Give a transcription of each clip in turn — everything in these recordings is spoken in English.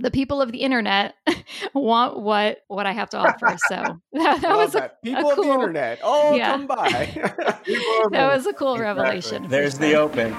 the people of the internet want what what I have to offer. So that, that was a, people a cool, of the internet. Oh, yeah. come by. that was a cool exactly. revelation. There's the open.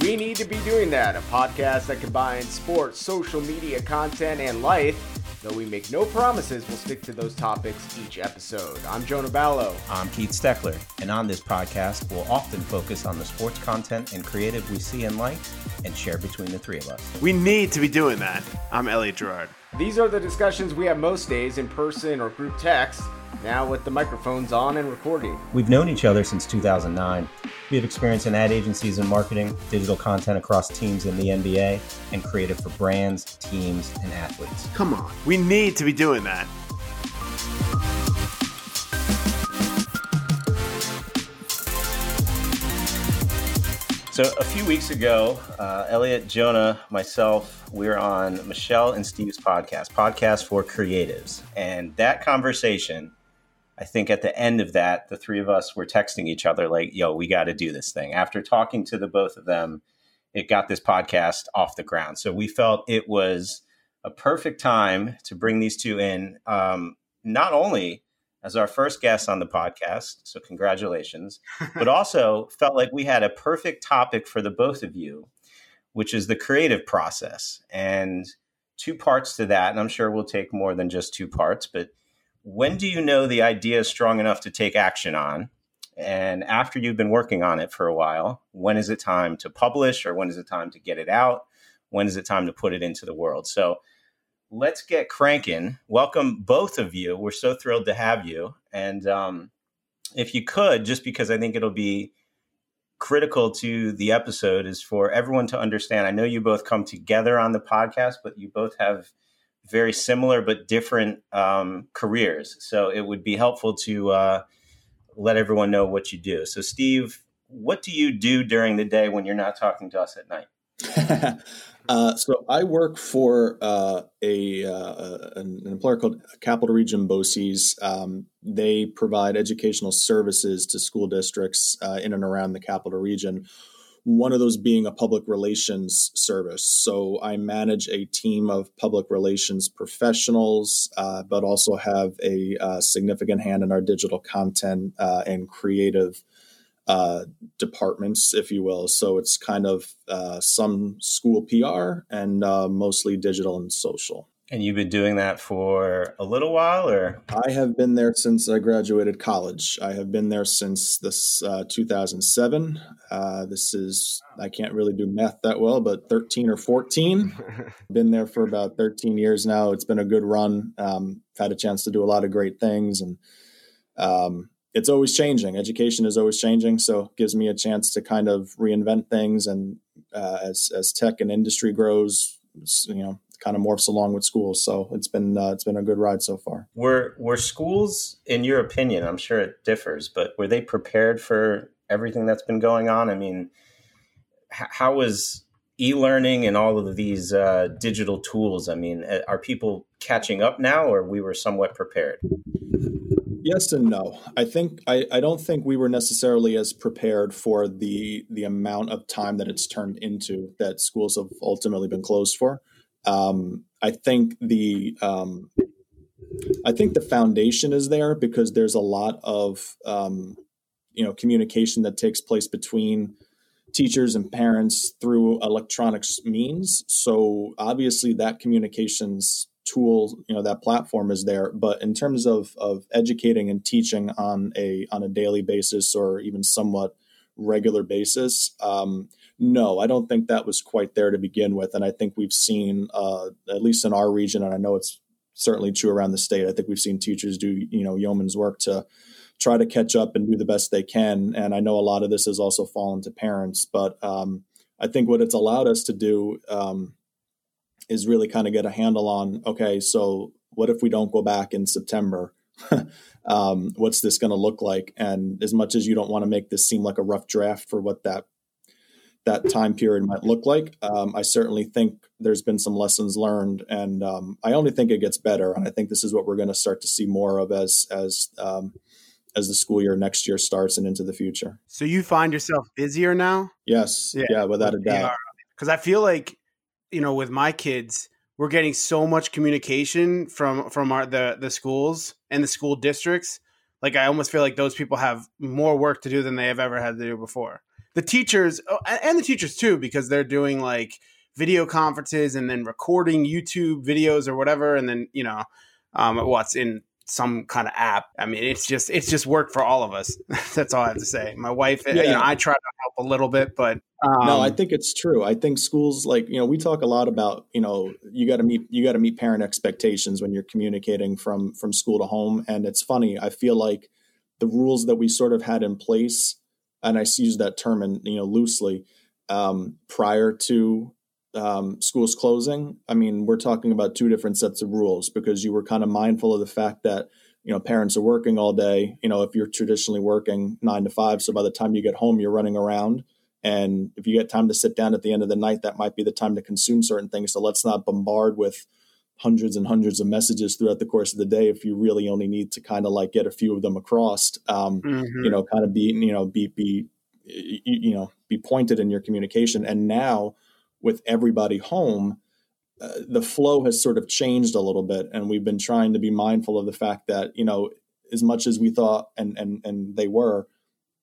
We need to be doing that. A podcast that combines sports, social media content, and life. Though we make no promises, we'll stick to those topics each episode. I'm Jonah Ballo. I'm Keith Steckler. And on this podcast, we'll often focus on the sports content and creative we see and like and share between the three of us. We need to be doing that. I'm Elliot Gerard. These are the discussions we have most days in person or group text now with the microphones on and recording. We've known each other since 2009. We have experience in ad agencies and marketing, digital content across teams in the NBA, and creative for brands, teams, and athletes. Come on, we need to be doing that. So a few weeks ago, uh, Elliot, Jonah, myself, we are on Michelle and Steve's podcast, podcast for creatives, and that conversation I think at the end of that, the three of us were texting each other like, yo, we got to do this thing. After talking to the both of them, it got this podcast off the ground. So we felt it was a perfect time to bring these two in, um, not only as our first guest on the podcast. So congratulations, but also felt like we had a perfect topic for the both of you, which is the creative process. And two parts to that. And I'm sure we'll take more than just two parts, but when do you know the idea is strong enough to take action on? And after you've been working on it for a while, when is it time to publish or when is it time to get it out? When is it time to put it into the world? So let's get cranking. Welcome, both of you. We're so thrilled to have you. And um, if you could, just because I think it'll be critical to the episode, is for everyone to understand. I know you both come together on the podcast, but you both have very similar but different um, careers. So it would be helpful to uh, let everyone know what you do. So, Steve, what do you do during the day when you're not talking to us at night? uh, so I work for uh, a uh, an employer called Capital Region BOCES. Um, they provide educational services to school districts uh, in and around the capital region one of those being a public relations service. So I manage a team of public relations professionals, uh, but also have a significant hand in our digital content and creative uh, departments, if you will. So it's kind of uh, some school PR and uh, mostly digital and social. And you've been doing that for a little while, or I have been there since I graduated college. I have been there since this uh, 2007. Uh, this is I can't really do math that well, but 13 or 14. been there for about 13 years now. It's been a good run. Um, had a chance to do a lot of great things, and um, it's always changing. Education is always changing, so it gives me a chance to kind of reinvent things. And uh, as as tech and industry grows, you know kind of morphs along with schools. So it's been uh, it's been a good ride so far. Were were schools, in your opinion, I'm sure it differs, but were they prepared for everything that's been going on? I mean, h- how was e-learning and all of these uh, digital tools? I mean, are people catching up now, or we were somewhat prepared? Yes and no. I think I, I don't think we were necessarily as prepared for the the amount of time that it's turned into that schools have ultimately been closed for. Um, I think the um, I think the foundation is there because there's a lot of um, you know communication that takes place between teachers and parents through electronics means. So obviously that communications tool, you know, that platform is there. But in terms of of educating and teaching on a on a daily basis or even somewhat regular basis, um, no, I don't think that was quite there to begin with. And I think we've seen, uh, at least in our region, and I know it's certainly true around the state, I think we've seen teachers do, you know, yeoman's work to try to catch up and do the best they can. And I know a lot of this has also fallen to parents, but um, I think what it's allowed us to do um, is really kind of get a handle on okay, so what if we don't go back in September? um, what's this going to look like? And as much as you don't want to make this seem like a rough draft for what that that time period might look like. Um, I certainly think there's been some lessons learned, and um, I only think it gets better. And I think this is what we're going to start to see more of as as um, as the school year next year starts and into the future. So you find yourself busier now? Yes. Yeah, yeah without a doubt. Because I feel like, you know, with my kids, we're getting so much communication from from our the the schools and the school districts. Like I almost feel like those people have more work to do than they have ever had to do before. The teachers oh, and the teachers too, because they're doing like video conferences and then recording YouTube videos or whatever, and then you know um, what's in some kind of app. I mean, it's just it's just work for all of us. That's all I have to say. My wife, yeah. you know, I try to help a little bit, but um, no, I think it's true. I think schools like you know we talk a lot about you know you got to meet you got to meet parent expectations when you're communicating from from school to home, and it's funny. I feel like the rules that we sort of had in place, and I use that term and you know loosely um, prior to um, schools closing, I mean, we're talking about two different sets of rules because you were kind of mindful of the fact that you know parents are working all day. You know, if you're traditionally working nine to five, so by the time you get home, you're running around. And if you get time to sit down at the end of the night, that might be the time to consume certain things. So let's not bombard with hundreds and hundreds of messages throughout the course of the day if you really only need to kind of like get a few of them across. Um, mm-hmm. You know, kind of be you know be be you know be pointed in your communication. And now with everybody home, uh, the flow has sort of changed a little bit, and we've been trying to be mindful of the fact that you know, as much as we thought, and and and they were,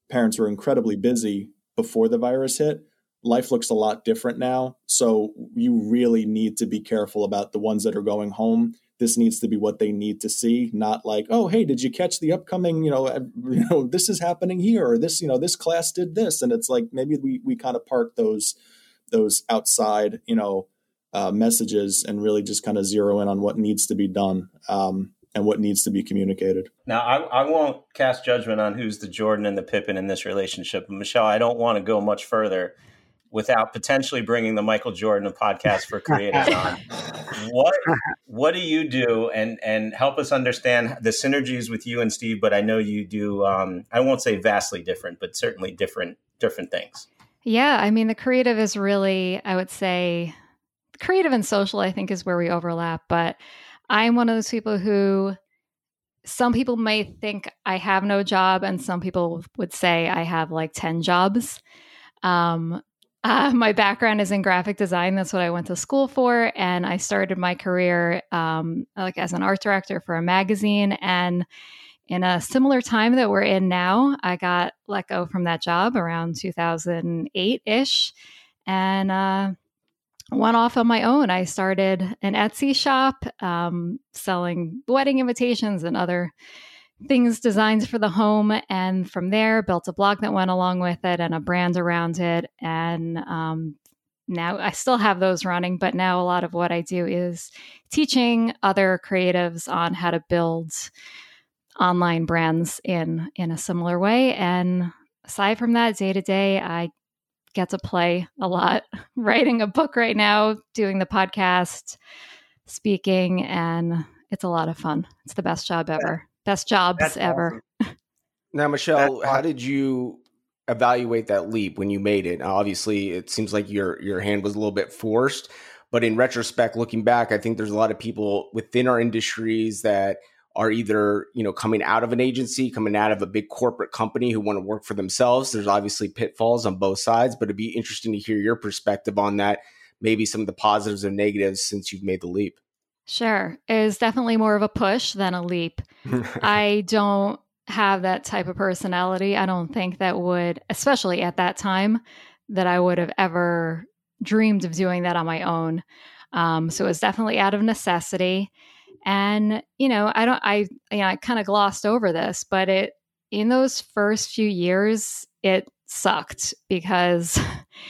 parents were incredibly busy before the virus hit. Life looks a lot different now, so you really need to be careful about the ones that are going home. This needs to be what they need to see, not like, oh, hey, did you catch the upcoming? You know, you know, this is happening here, or this, you know, this class did this, and it's like maybe we we kind of park those those outside, you know, uh, messages and really just kind of zero in on what needs to be done um, and what needs to be communicated. Now, I, I, won't cast judgment on who's the Jordan and the Pippen in this relationship. Michelle, I don't want to go much further without potentially bringing the Michael Jordan of podcast for creators on. What what do you do and and help us understand the synergies with you and Steve? But I know you do. Um, I won't say vastly different, but certainly different different things. Yeah, I mean, the creative is really, I would say, creative and social, I think, is where we overlap. But I'm one of those people who some people may think I have no job, and some people would say I have like 10 jobs. Um, uh, my background is in graphic design. That's what I went to school for. And I started my career um, like as an art director for a magazine. And in a similar time that we're in now. I got let go from that job around 2008 ish and uh, went off on my own. I started an Etsy shop um, selling wedding invitations and other things, designs for the home. And from there, built a blog that went along with it and a brand around it. And um, now I still have those running, but now a lot of what I do is teaching other creatives on how to build online brands in in a similar way. And aside from that day to day i get to play a lot writing a book right now doing the podcast speaking and it's a lot of fun. It's the best job ever. Best jobs ever. awesome. now michelle how did you evaluate that leap when you made it? Now, obviously it seems like your your hand was a little bit forced but in retrospect looking back i think there's a lot of people within our industries that are either you know coming out of an agency coming out of a big corporate company who want to work for themselves. There's obviously pitfalls on both sides but it'd be interesting to hear your perspective on that maybe some of the positives and negatives since you've made the leap. Sure. It is definitely more of a push than a leap. I don't have that type of personality. I don't think that would especially at that time that i would have ever dreamed of doing that on my own. Um, so it was definitely out of necessity and, you know, I don't, I, you know, I kind of glossed over this, but it, in those first few years, it sucked because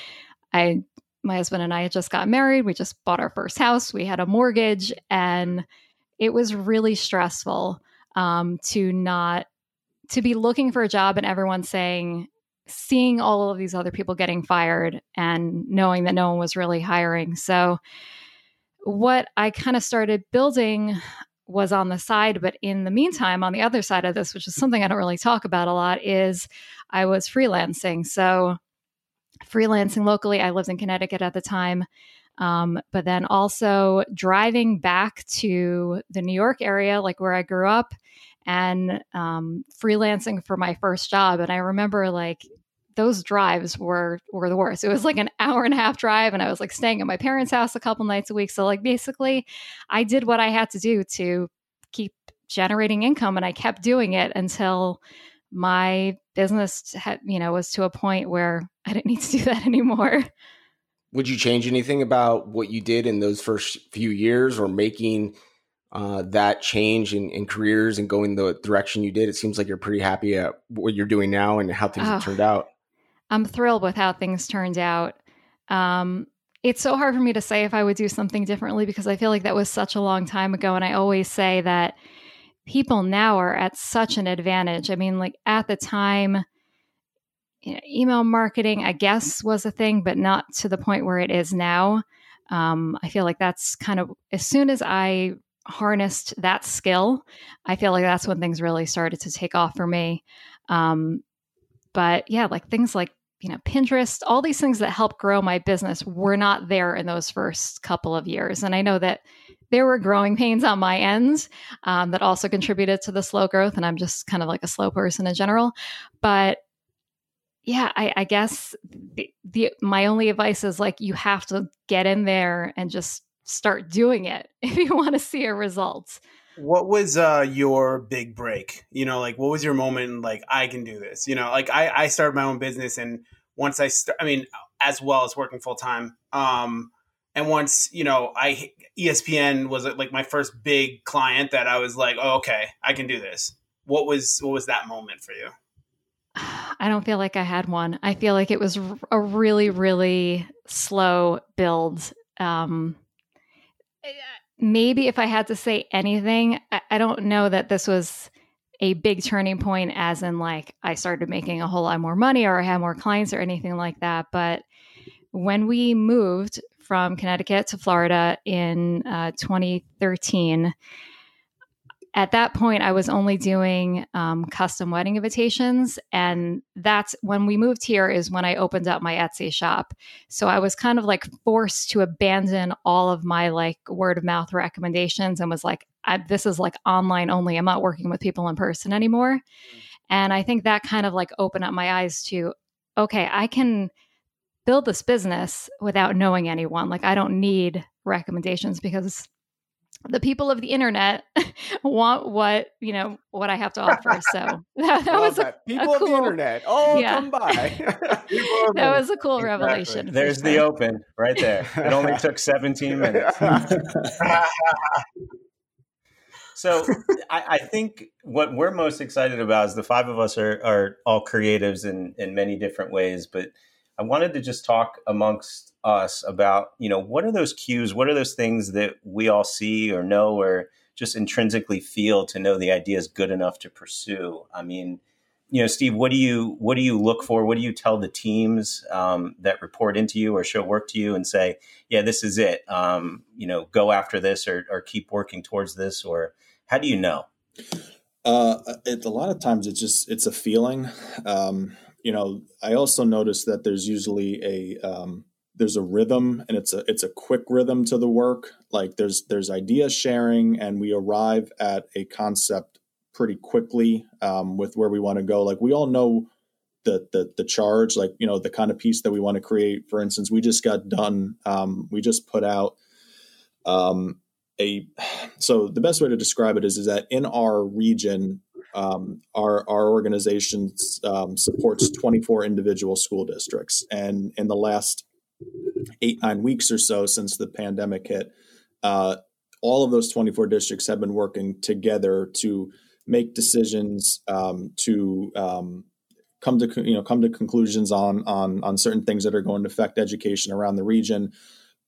I, my husband and I had just got married. We just bought our first house. We had a mortgage and it was really stressful um, to not, to be looking for a job and everyone saying, seeing all of these other people getting fired and knowing that no one was really hiring. So, what I kind of started building was on the side. But in the meantime, on the other side of this, which is something I don't really talk about a lot, is I was freelancing. So, freelancing locally, I lived in Connecticut at the time. Um, but then also driving back to the New York area, like where I grew up, and um, freelancing for my first job. And I remember like those drives were were the worst. It was like an hour and a half drive, and I was like staying at my parents' house a couple nights a week. So like basically, I did what I had to do to keep generating income, and I kept doing it until my business had you know was to a point where I didn't need to do that anymore. Would you change anything about what you did in those first few years, or making uh, that change in, in, careers and going the direction you did? It seems like you're pretty happy at what you're doing now and how things oh, have turned out. I'm thrilled with how things turned out. Um, it's so hard for me to say if I would do something differently because I feel like that was such a long time ago. And I always say that people now are at such an advantage. I mean, like at the time, you know, email marketing, I guess, was a thing, but not to the point where it is now. Um, I feel like that's kind of as soon as I harnessed that skill, I feel like that's when things really started to take off for me. Um, but yeah, like things like you know Pinterest, all these things that help grow my business were not there in those first couple of years, and I know that there were growing pains on my end um, that also contributed to the slow growth. And I'm just kind of like a slow person in general, but yeah, I, I guess the, the my only advice is like you have to get in there and just start doing it if you want to see a result. What was uh, your big break? You know, like what was your moment? Like I can do this. You know, like I I started my own business, and once I start, I mean, as well as working full time. Um, and once you know, I ESPN was like my first big client that I was like, oh, okay, I can do this. What was what was that moment for you? I don't feel like I had one. I feel like it was a really, really slow build. Um, maybe if I had to say anything, I, I don't know that this was a big turning point, as in like I started making a whole lot more money or I had more clients or anything like that. But when we moved from Connecticut to Florida in uh, 2013, at that point, I was only doing um, custom wedding invitations. And that's when we moved here, is when I opened up my Etsy shop. So I was kind of like forced to abandon all of my like word of mouth recommendations and was like, this is like online only. I'm not working with people in person anymore. And I think that kind of like opened up my eyes to, okay, I can build this business without knowing anyone. Like, I don't need recommendations because the people of the internet want what you know what I have to offer. So that, that was a, people a of cool, the internet. Oh, yeah. come by. that was a cool exactly. revelation. There's the open right there. It only took 17 minutes. so I, I, think what we're most excited about is the five of us are, are all creatives in, in many different ways, but I wanted to just talk amongst us about, you know, what are those cues? What are those things that we all see or know or just intrinsically feel to know the idea is good enough to pursue? I mean, you know, Steve, what do you what do you look for? What do you tell the teams um, that report into you or show work to you and say, yeah, this is it. Um, you know, go after this or, or keep working towards this, or how do you know? Uh, it, a lot of times it's just it's a feeling. Um, you know, I also notice that there's usually a um, there's a rhythm and it's a it's a quick rhythm to the work. Like there's there's idea sharing and we arrive at a concept pretty quickly um, with where we want to go. Like we all know the, the the charge, like you know the kind of piece that we want to create. For instance, we just got done. Um, we just put out um, a. So the best way to describe it is is that in our region, um, our our organization um, supports 24 individual school districts, and in the last eight nine weeks or so since the pandemic hit, uh, all of those 24 districts have been working together to make decisions um, to um, come to you know come to conclusions on on on certain things that are going to affect education around the region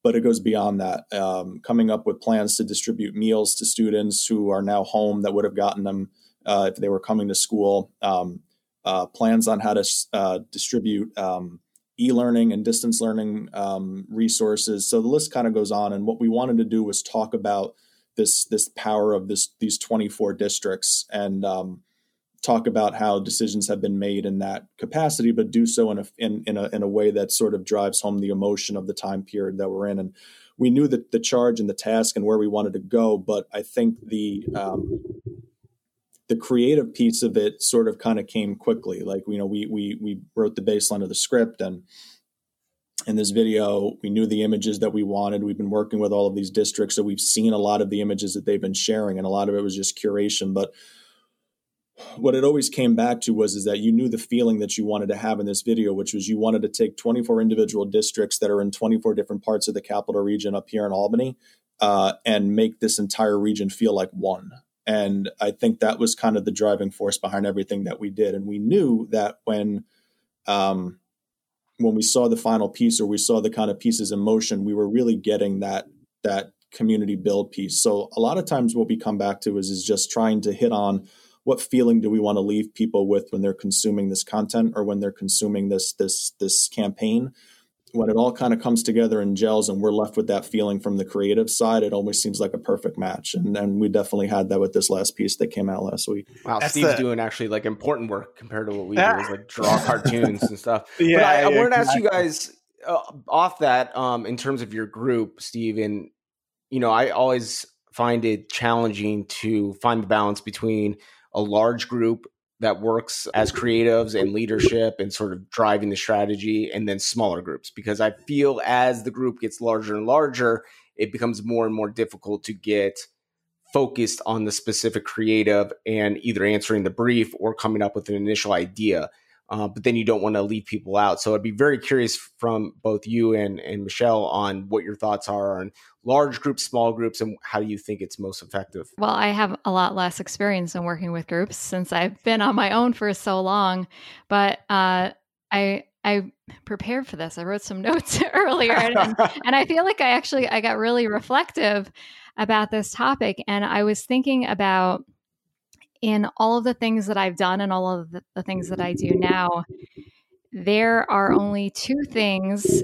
but it goes beyond that. Um, coming up with plans to distribute meals to students who are now home that would have gotten them uh, if they were coming to school, um, uh, plans on how to uh, distribute um, e-learning and distance learning um, resources. So the list kind of goes on. And what we wanted to do was talk about this this power of this these 24 districts and um, talk about how decisions have been made in that capacity, but do so in a, in, in a in a way that sort of drives home the emotion of the time period that we're in. And we knew that the charge and the task and where we wanted to go, but I think the um, the creative piece of it sort of kind of came quickly. Like you know, we we we wrote the baseline of the script and in this video we knew the images that we wanted. We've been working with all of these districts so we've seen a lot of the images that they've been sharing and a lot of it was just curation. But what it always came back to was is that you knew the feeling that you wanted to have in this video which was you wanted to take 24 individual districts that are in 24 different parts of the capital region up here in albany uh, and make this entire region feel like one and I think that was kind of the driving force behind everything that we did. And we knew that when um, when we saw the final piece or we saw the kind of pieces in motion, we were really getting that that community build piece. So a lot of times what we come back to is is just trying to hit on what feeling do we want to leave people with when they're consuming this content or when they're consuming this this this campaign when it all kind of comes together and gels and we're left with that feeling from the creative side, it almost seems like a perfect match. And and we definitely had that with this last piece that came out last week. Wow, That's Steve's the... doing actually like important work compared to what we do, is like draw cartoons and stuff. Yeah, but I, I wanted to ask you guys uh, off that um, in terms of your group, Steve, and you know, I always find it challenging to find the balance between a large group that works as creatives and leadership and sort of driving the strategy and then smaller groups. Because i feel as the group gets larger and larger it becomes more and more difficult to get focused on the specific creative and either answering the brief or coming up with an initial idea uh, but then you don't want to leave people out. So I'd be very curious from both you and, and Michelle on what your thoughts are on large groups, small groups, and how you think it's most effective. Well, I have a lot less experience in working with groups since I've been on my own for so long, but uh, I I prepared for this. I wrote some notes earlier, and, and I feel like I actually I got really reflective about this topic, and I was thinking about in all of the things that I've done and all of the, the things that I do now, there are only two things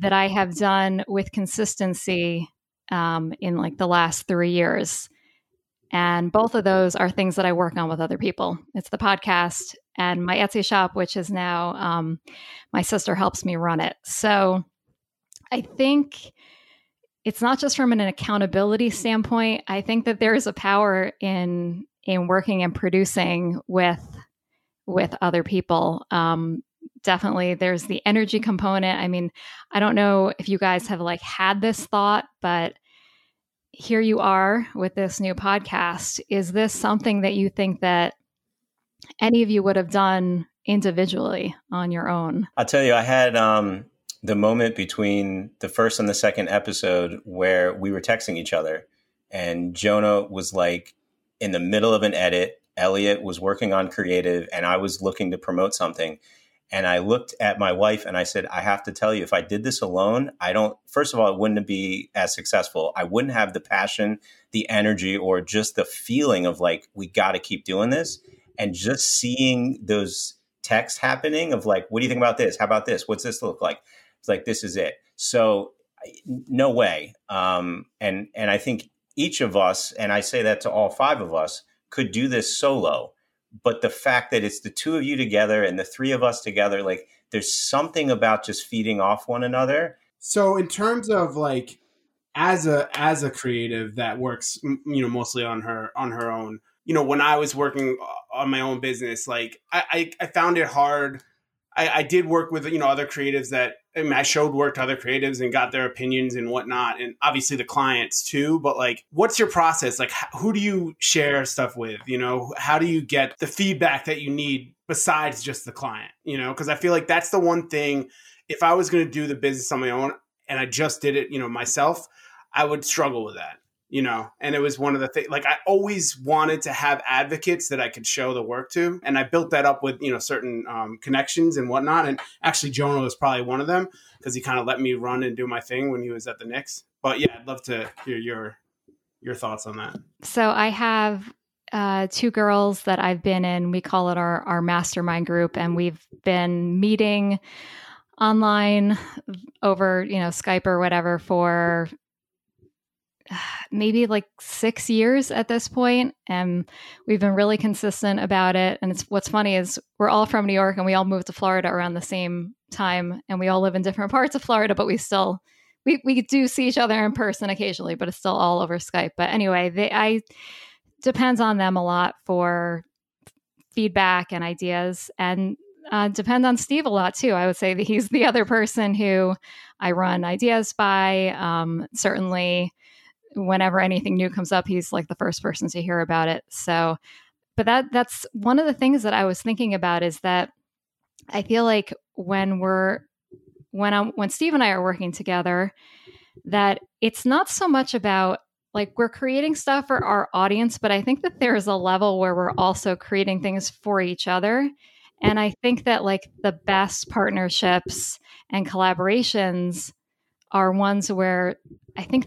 that I have done with consistency um, in like the last three years. And both of those are things that I work on with other people. It's the podcast and my Etsy shop, which is now um, my sister helps me run it. So I think it's not just from an accountability standpoint. I think that there is a power in in working and producing with with other people. Um, definitely, there's the energy component. I mean, I don't know if you guys have like had this thought, but here you are with this new podcast. Is this something that you think that any of you would have done individually on your own? I'll tell you, I had um, the moment between the first and the second episode where we were texting each other, and Jonah was like, in the middle of an edit. Elliot was working on creative and I was looking to promote something. And I looked at my wife and I said, I have to tell you, if I did this alone, I don't, first of all, it wouldn't be as successful. I wouldn't have the passion, the energy, or just the feeling of like, we got to keep doing this. And just seeing those texts happening of like, what do you think about this? How about this? What's this look like? It's like, this is it. So, no way. Um, and, and I think each of us, and I say that to all five of us, could do this solo. But the fact that it's the two of you together and the three of us together, like there's something about just feeding off one another. So in terms of like as a as a creative that works you know mostly on her on her own you know when i was working uh, on my own business like i i, I found it hard I, I did work with you know other creatives that I, I showed work to other creatives and got their opinions and whatnot, and obviously the clients too. But like, what's your process? Like, who do you share stuff with? You know, how do you get the feedback that you need besides just the client? You know, because I feel like that's the one thing. If I was going to do the business on my own and I just did it, you know, myself, I would struggle with that you know and it was one of the things like i always wanted to have advocates that i could show the work to and i built that up with you know certain um, connections and whatnot and actually jonah was probably one of them because he kind of let me run and do my thing when he was at the knicks. But yeah i'd love to hear your your thoughts on that. So i have uh, two girls that i've been in we call it our our mastermind group and we've been meeting online over you know skype or whatever for maybe like six years at this point, and we've been really consistent about it. And it's what's funny is we're all from New York, and we all moved to Florida around the same time, and we all live in different parts of Florida, but we still we we do see each other in person occasionally, but it's still all over Skype. But anyway, they I depends on them a lot for feedback and ideas and uh, depend on Steve a lot too. I would say that he's the other person who I run ideas by. Um, certainly, whenever anything new comes up, he's like the first person to hear about it. So, but that that's one of the things that I was thinking about is that I feel like when we're when I'm when Steve and I are working together, that it's not so much about like we're creating stuff for our audience, but I think that there is a level where we're also creating things for each other. And I think that like the best partnerships and collaborations are ones where I think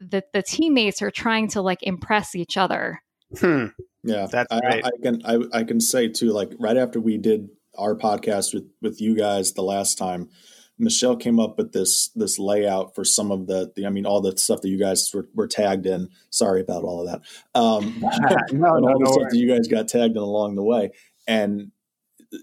that the teammates are trying to like impress each other. Hmm. Yeah, That's I, great. I can I, I can say too. Like right after we did our podcast with with you guys the last time, Michelle came up with this this layout for some of the, the I mean all the stuff that you guys were, were tagged in. Sorry about all of that. Um, no, and no, all the no stuff that you guys got tagged in along the way. And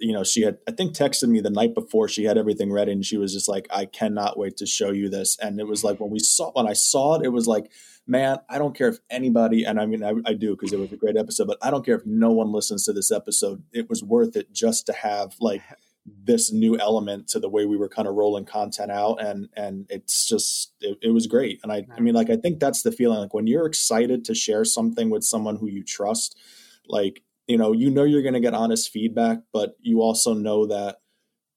you know, she had I think texted me the night before she had everything ready, and she was just like, "I cannot wait to show you this." And it was like when we saw when I saw it, it was like, man, I don't care if anybody, and I mean I, I do because it was a great episode, but I don't care if no one listens to this episode. It was worth it just to have like this new element to the way we were kind of rolling content out and and it's just it, it was great and I, I mean like i think that's the feeling like when you're excited to share something with someone who you trust like you know you know you're going to get honest feedback but you also know that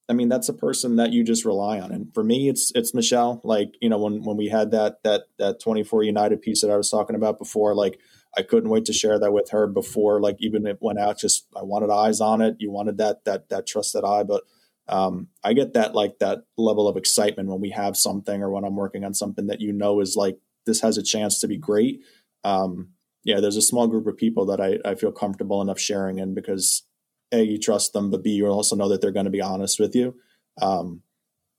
i mean that's a person that you just rely on and for me it's it's michelle like you know when when we had that that that 24 united piece that i was talking about before like I couldn't wait to share that with her before, like even it went out. Just I wanted eyes on it. You wanted that that that trusted eye, but um, I get that like that level of excitement when we have something or when I'm working on something that you know is like this has a chance to be great. Um, yeah, there's a small group of people that I, I feel comfortable enough sharing in because a you trust them, but b you also know that they're going to be honest with you. Um,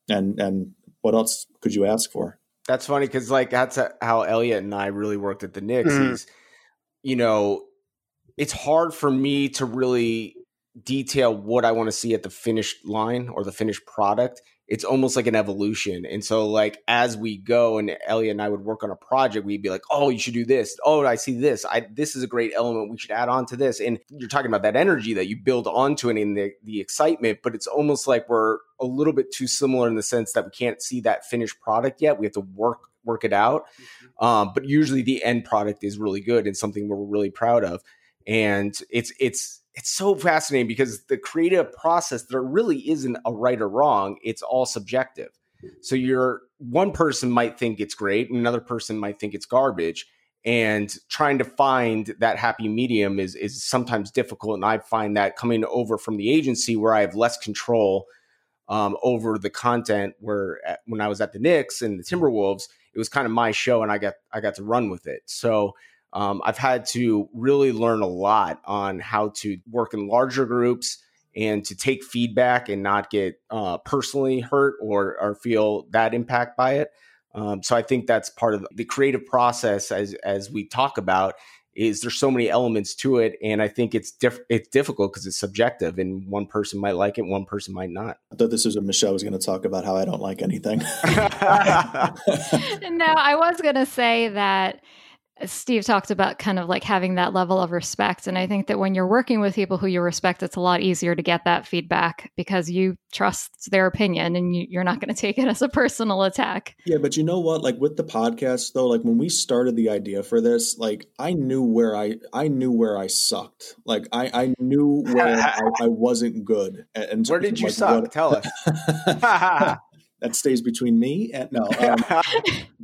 and and what else could you ask for? That's funny because like that's how Elliot and I really worked at the Knicks. Mhm. Is you know, it's hard for me to really detail what I want to see at the finished line or the finished product. It's almost like an evolution. And so, like, as we go and Elliot and I would work on a project, we'd be like, oh, you should do this. Oh, I see this. I this is a great element. We should add on to this. And you're talking about that energy that you build onto it and the, the excitement, but it's almost like we're a little bit too similar in the sense that we can't see that finished product yet. We have to work work it out. Um, but usually the end product is really good and something we're really proud of. And it's it's it's so fascinating because the creative process there really isn't a right or wrong. It's all subjective. So you're one person might think it's great, and another person might think it's garbage. And trying to find that happy medium is is sometimes difficult. And I find that coming over from the agency where I have less control um, over the content, where at, when I was at the Knicks and the Timberwolves, it was kind of my show, and I got I got to run with it. So um, I've had to really learn a lot on how to work in larger groups and to take feedback and not get uh, personally hurt or or feel that impact by it. Um, so I think that's part of the creative process as as we talk about is there's so many elements to it and I think it's diff- it's difficult because it's subjective and one person might like it one person might not. I thought this was what Michelle was going to talk about how I don't like anything. no, I was going to say that Steve talked about kind of like having that level of respect. And I think that when you're working with people who you respect, it's a lot easier to get that feedback because you trust their opinion and you, you're not going to take it as a personal attack. Yeah, but you know what? Like with the podcast though, like when we started the idea for this, like I knew where I I knew where I sucked. Like I I knew where I, I wasn't good. And Where did you suck? Tell us. that stays between me and no. Um,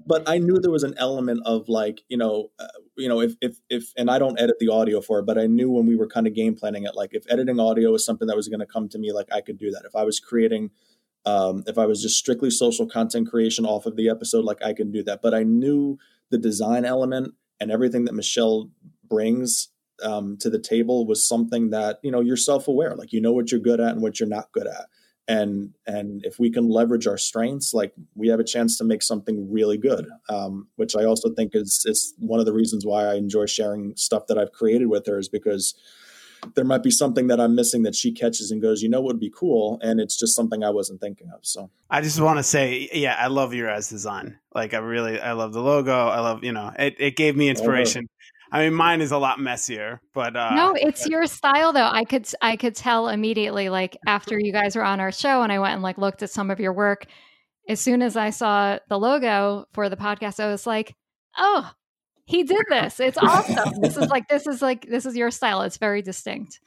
but I knew there was an element of like you know, uh, you know, if if if and I don't edit the audio for it, but I knew when we were kind of game planning it, like if editing audio was something that was going to come to me, like I could do that. If I was creating, um, if I was just strictly social content creation off of the episode, like I can do that. But I knew the design element and everything that Michelle brings um, to the table was something that you know you're self aware, like you know what you're good at and what you're not good at and and if we can leverage our strengths like we have a chance to make something really good um, which i also think is is one of the reasons why i enjoy sharing stuff that i've created with her is because there might be something that i'm missing that she catches and goes you know what would be cool and it's just something i wasn't thinking of so I just want to say, yeah, I love your guys' design. Like, I really, I love the logo. I love, you know, it, it gave me inspiration. I mean, mine is a lot messier, but uh, no, it's your style though. I could I could tell immediately, like after you guys were on our show, and I went and like looked at some of your work. As soon as I saw the logo for the podcast, I was like, oh, he did this. It's awesome. this is like this is like this is your style. It's very distinct.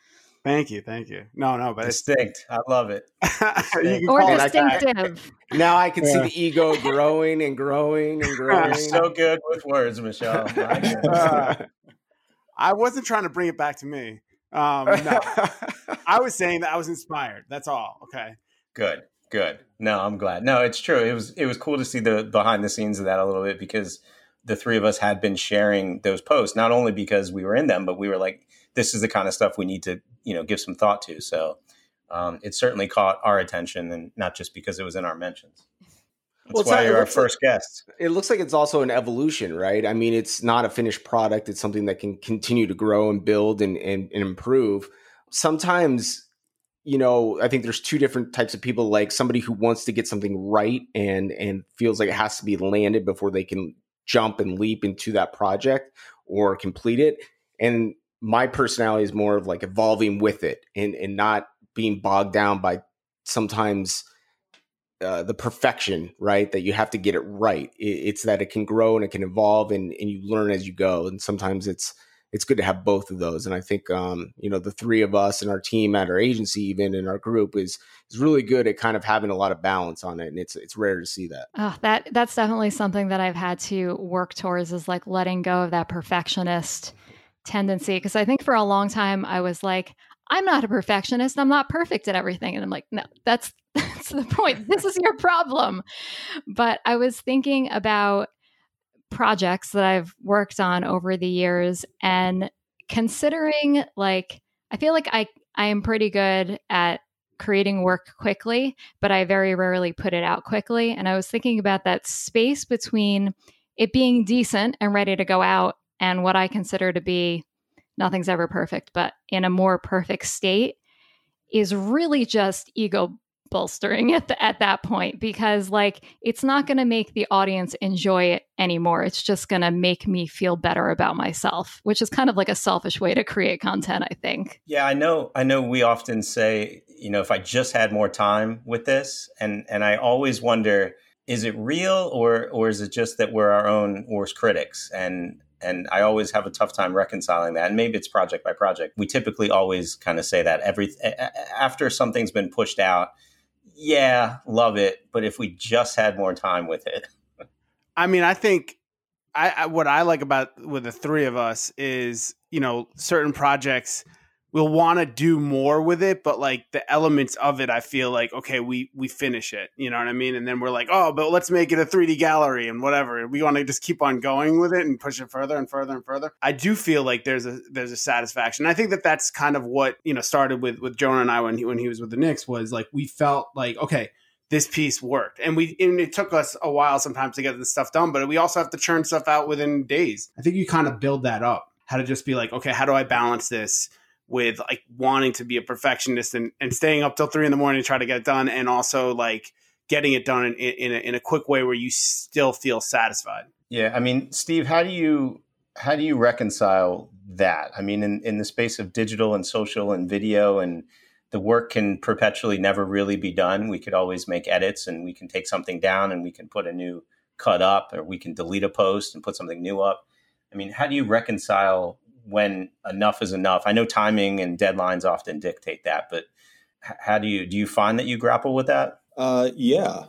Thank you, thank you. No, no, but distinct. I love it. or distinctive. I, now I can yeah. see the ego growing and growing and growing. You're so good with words, Michelle. Uh, I wasn't trying to bring it back to me. Um, no, I was saying that I was inspired. That's all. Okay. Good. Good. No, I'm glad. No, it's true. It was it was cool to see the behind the scenes of that a little bit because the three of us had been sharing those posts not only because we were in them, but we were like, this is the kind of stuff we need to you know give some thought to. So um, it certainly caught our attention, and not just because it was in our mentions. That's well, why not, you're our first like, guest. It looks like it's also an evolution, right? I mean, it's not a finished product. It's something that can continue to grow and build and, and, and improve. Sometimes, you know, I think there's two different types of people, like somebody who wants to get something right and and feels like it has to be landed before they can jump and leap into that project or complete it. And my personality is more of like evolving with it and and not being bogged down by sometimes uh, the perfection, right? That you have to get it right. It, it's that it can grow and it can evolve and, and you learn as you go. And sometimes it's it's good to have both of those. And I think um, you know the three of us and our team at our agency, even in our group, is is really good at kind of having a lot of balance on it. And it's it's rare to see that. Oh, that that's definitely something that I've had to work towards is like letting go of that perfectionist tendency. Because I think for a long time I was like, I'm not a perfectionist. I'm not perfect at everything. And I'm like, no, that's that's the point. This is your problem. But I was thinking about projects that I've worked on over the years and considering like I feel like I I am pretty good at creating work quickly, but I very rarely put it out quickly. And I was thinking about that space between it being decent and ready to go out and what I consider to be nothing's ever perfect, but in a more perfect state is really just ego bolstering at at that point because like it's not going to make the audience enjoy it anymore it's just going to make me feel better about myself which is kind of like a selfish way to create content i think yeah i know i know we often say you know if i just had more time with this and and i always wonder is it real or or is it just that we're our own worst critics and and I always have a tough time reconciling that. And maybe it's project by project. We typically always kind of say that every after something's been pushed out, yeah, love it. But if we just had more time with it, I mean, I think I, I what I like about with the three of us is you know certain projects we'll want to do more with it but like the elements of it i feel like okay we we finish it you know what i mean and then we're like oh but let's make it a 3d gallery and whatever we want to just keep on going with it and push it further and further and further i do feel like there's a there's a satisfaction i think that that's kind of what you know started with with jonah and i when he when he was with the knicks was like we felt like okay this piece worked. And we and it took us a while sometimes to get this stuff done, but we also have to churn stuff out within days. I think you kind of build that up. How to just be like, okay, how do I balance this? With like wanting to be a perfectionist and, and staying up till three in the morning to try to get it done and also like getting it done in, in, a, in a quick way where you still feel satisfied. Yeah i mean steve how do you how do you reconcile that? I mean in, in the space of digital and social and video and the work can perpetually never really be done. We could always make edits and we can take something down and we can put a new cut up or we can delete a post and put something new up. I mean how do you reconcile when enough is enough. I know timing and deadlines often dictate that, but how do you do you find that you grapple with that? Uh, yeah,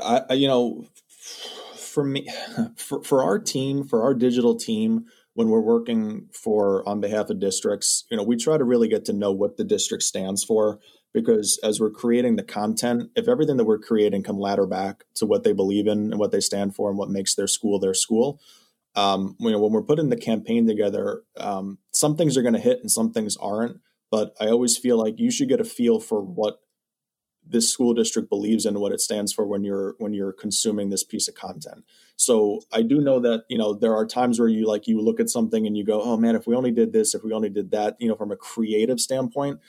I, I, you know, for me, for, for our team, for our digital team, when we're working for on behalf of districts, you know, we try to really get to know what the district stands for because as we're creating the content, if everything that we're creating can ladder back to what they believe in and what they stand for and what makes their school their school, um, you know, when we're putting the campaign together, um, some things are going to hit and some things aren't. But I always feel like you should get a feel for what this school district believes in, what it stands for when you're when you're consuming this piece of content. So I do know that you know there are times where you like you look at something and you go, oh man, if we only did this, if we only did that, you know, from a creative standpoint.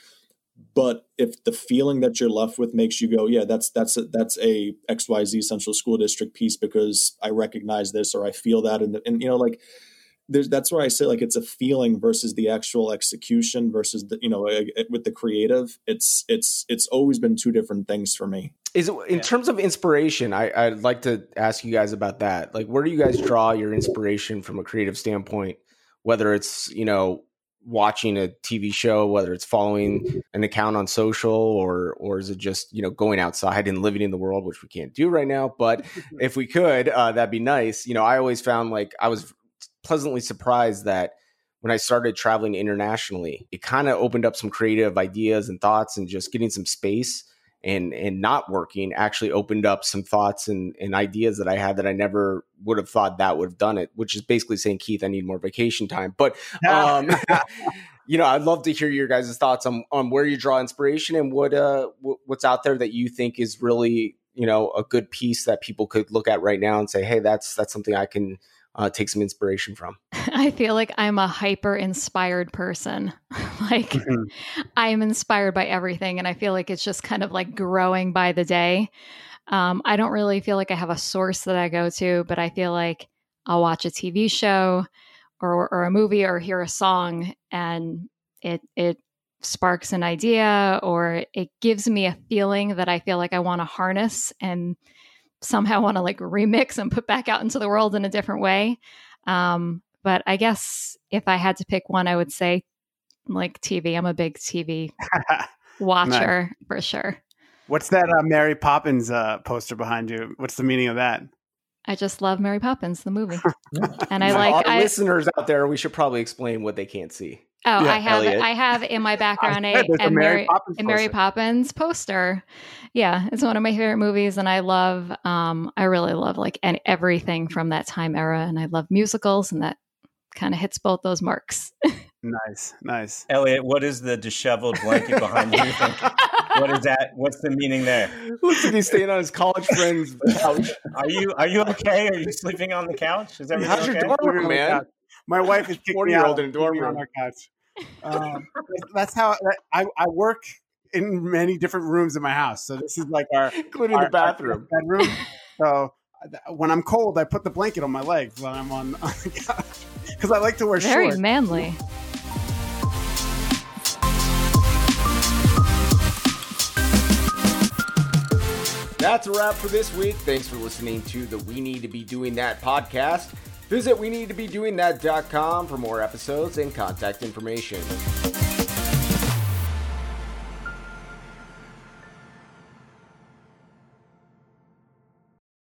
But if the feeling that you're left with makes you go, yeah, that's that's a, that's a XYZ Central School District piece because I recognize this or I feel that, and, and you know, like there's that's where I say like it's a feeling versus the actual execution versus the you know with the creative. It's it's it's always been two different things for me. Is it in yeah. terms of inspiration? I, I'd like to ask you guys about that. Like, where do you guys draw your inspiration from a creative standpoint? Whether it's you know watching a TV show, whether it's following an account on social or or is it just you know going outside and living in the world, which we can't do right now. But if we could, uh, that'd be nice. You know, I always found like I was pleasantly surprised that when I started traveling internationally, it kind of opened up some creative ideas and thoughts and just getting some space and and not working actually opened up some thoughts and, and ideas that I had that I never would have thought that would have done it, which is basically saying, Keith, I need more vacation time. But um, you know, I'd love to hear your guys' thoughts on on where you draw inspiration and what uh what's out there that you think is really you know a good piece that people could look at right now and say, hey, that's that's something I can uh, take some inspiration from. I feel like I'm a hyper inspired person. like mm-hmm. I'm inspired by everything, and I feel like it's just kind of like growing by the day. Um, I don't really feel like I have a source that I go to, but I feel like I'll watch a TV show or, or a movie or hear a song, and it it sparks an idea or it gives me a feeling that I feel like I want to harness and somehow want to like remix and put back out into the world in a different way. Um, but I guess if I had to pick one, I would say like TV. I'm a big TV watcher for sure. What's that uh, Mary Poppins uh, poster behind you? What's the meaning of that? I just love Mary Poppins, the movie, and I like. I, listeners out there, we should probably explain what they can't see. Oh, yeah, I have Elliot. I have in my background a, a, Mary, Poppins a Mary Poppins poster. Yeah, it's one of my favorite movies, and I love. Um, I really love like any, everything from that time era, and I love musicals, and that kind of hits both those marks. nice, nice. Elliot, what is the disheveled blanket behind you? what is that? What's the meaning there? Looks like he's staying on his college friend's couch. Are you Are you okay? Are you sleeping on the couch? Is everything How's okay? your dorm room, man? My wife is kicking me old in a dorm room on our couch. Um, that's how I, I work in many different rooms in my house. So this is like our including our, the bathroom bedroom. So when I'm cold, I put the blanket on my legs when I'm on, on the couch because I like to wear very shorts. manly. That's a wrap for this week. Thanks for listening to the We Need to Be Doing That podcast. Visit we need to be doing that.com for more episodes and contact information.